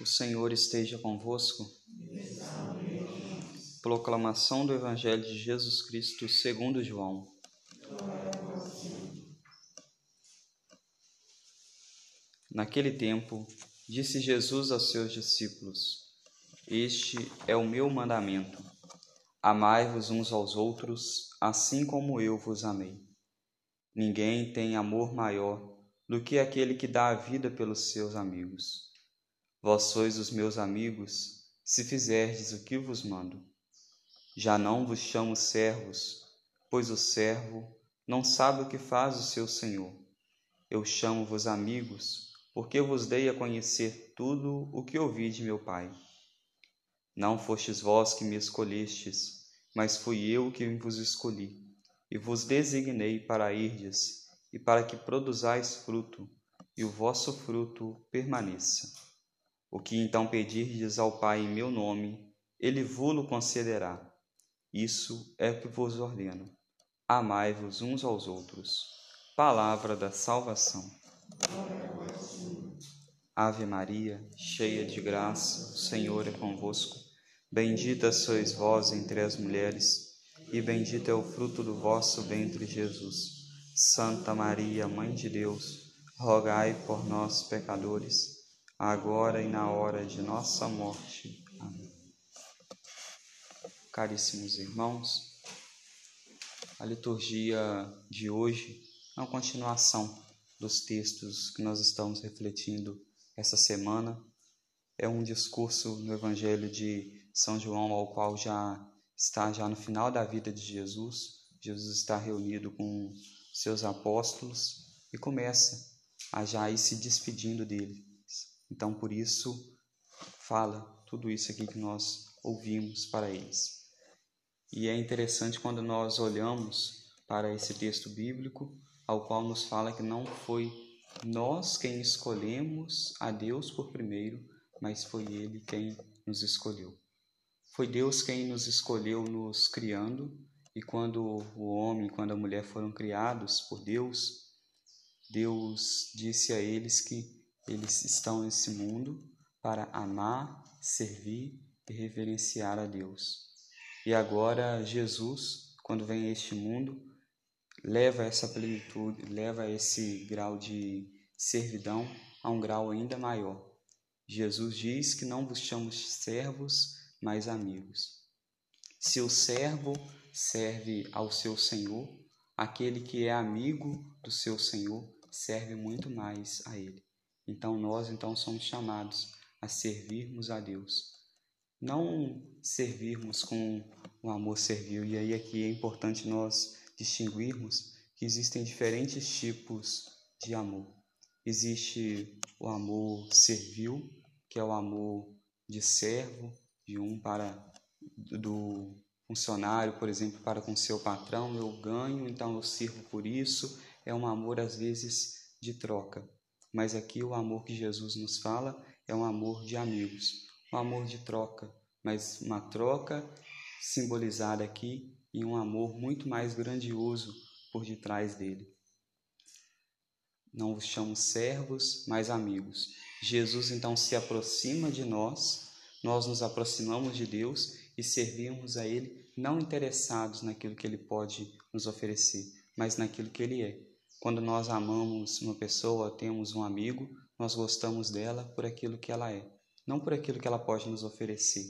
O Senhor esteja convosco. Proclamação do Evangelho de Jesus Cristo segundo João. Naquele tempo, disse Jesus aos seus discípulos: Este é o meu mandamento: amai-vos uns aos outros, assim como eu vos amei. Ninguém tem amor maior do que aquele que dá a vida pelos seus amigos. Vós sois os meus amigos, se fizerdes o que vos mando. Já não vos chamo servos, pois o servo não sabe o que faz o seu senhor. Eu chamo-vos amigos, porque vos dei a conhecer tudo o que ouvi de meu Pai. Não fostes vós que me escolhestes, mas fui eu que vos escolhi, e vos designei para irdes e para que produzais fruto, e o vosso fruto permaneça. O que então pedirdes ao Pai em meu nome, ele vos concederá. Isso é o que vos ordeno. Amai-vos uns aos outros. Palavra da salvação. Ave Maria, cheia de graça, o Senhor é convosco. Bendita sois vós entre as mulheres, e bendito é o fruto do vosso ventre, Jesus. Santa Maria, Mãe de Deus, rogai por nós, pecadores, agora e na hora de nossa morte. Amém. Caríssimos irmãos, a liturgia de hoje é uma continuação dos textos que nós estamos refletindo essa semana. É um discurso no Evangelho de São João, ao qual já está já no final da vida de Jesus. Jesus está reunido com seus apóstolos e começa a já ir se despedindo deles. Então, por isso, fala tudo isso aqui que nós ouvimos para eles. E é interessante quando nós olhamos para esse texto bíblico, ao qual nos fala que não foi nós quem escolhemos a Deus por primeiro, mas foi Ele quem nos escolheu. Foi Deus quem nos escolheu nos criando e quando o homem, quando a mulher foram criados por Deus, Deus disse a eles que eles estão nesse mundo para amar, servir e reverenciar a Deus. E agora Jesus, quando vem a este mundo, leva essa plenitude, leva esse grau de servidão a um grau ainda maior. Jesus diz que não vos chamamos servos, mas amigos. Se o servo serve ao seu senhor, aquele que é amigo do seu senhor serve muito mais a ele. Então nós então somos chamados a servirmos a Deus. Não servirmos com o amor servil. E aí aqui é importante nós distinguirmos que existem diferentes tipos de amor. Existe o amor servil, que é o amor de servo, de um para do funcionário, por exemplo, para com seu patrão, eu ganho, então eu sirvo por isso. É um amor às vezes de troca. Mas aqui o amor que Jesus nos fala é um amor de amigos, um amor de troca, mas uma troca simbolizada aqui em um amor muito mais grandioso por detrás dele. Não os chamo servos, mas amigos. Jesus então se aproxima de nós, nós nos aproximamos de Deus e servirmos a Ele não interessados naquilo que Ele pode nos oferecer, mas naquilo que Ele é. Quando nós amamos uma pessoa, temos um amigo, nós gostamos dela por aquilo que ela é, não por aquilo que ela pode nos oferecer.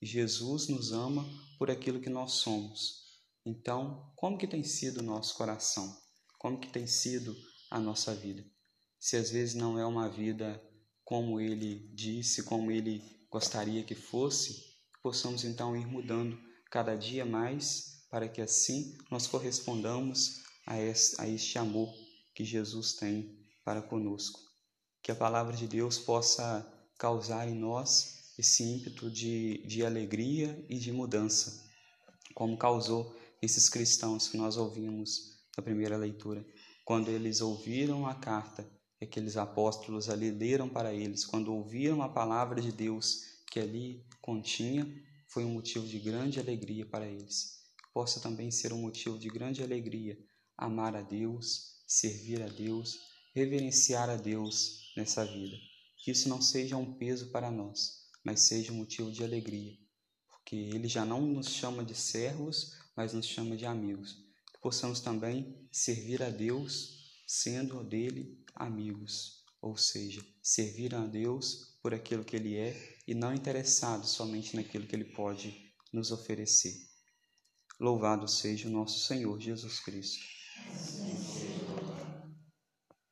Jesus nos ama por aquilo que nós somos. Então, como que tem sido o nosso coração? Como que tem sido a nossa vida? Se às vezes não é uma vida como ele disse, como ele gostaria que fosse, possamos então ir mudando cada dia mais para que assim nós correspondamos a este amor que Jesus tem para conosco. Que a palavra de Deus possa causar em nós esse ímpeto de, de alegria e de mudança, como causou esses cristãos que nós ouvimos na primeira leitura. Quando eles ouviram a carta que aqueles apóstolos ali leram para eles, quando ouviram a palavra de Deus que ali continha, foi um motivo de grande alegria para eles. Possa também ser um motivo de grande alegria amar a Deus, servir a Deus, reverenciar a Deus nessa vida. que isso não seja um peso para nós, mas seja um motivo de alegria, porque Ele já não nos chama de servos, mas nos chama de amigos. Que possamos também servir a Deus sendo dele amigos, ou seja, servir a Deus por aquilo que Ele é e não interessado somente naquilo que Ele pode nos oferecer. Louvado seja o nosso Senhor Jesus Cristo. Jesus.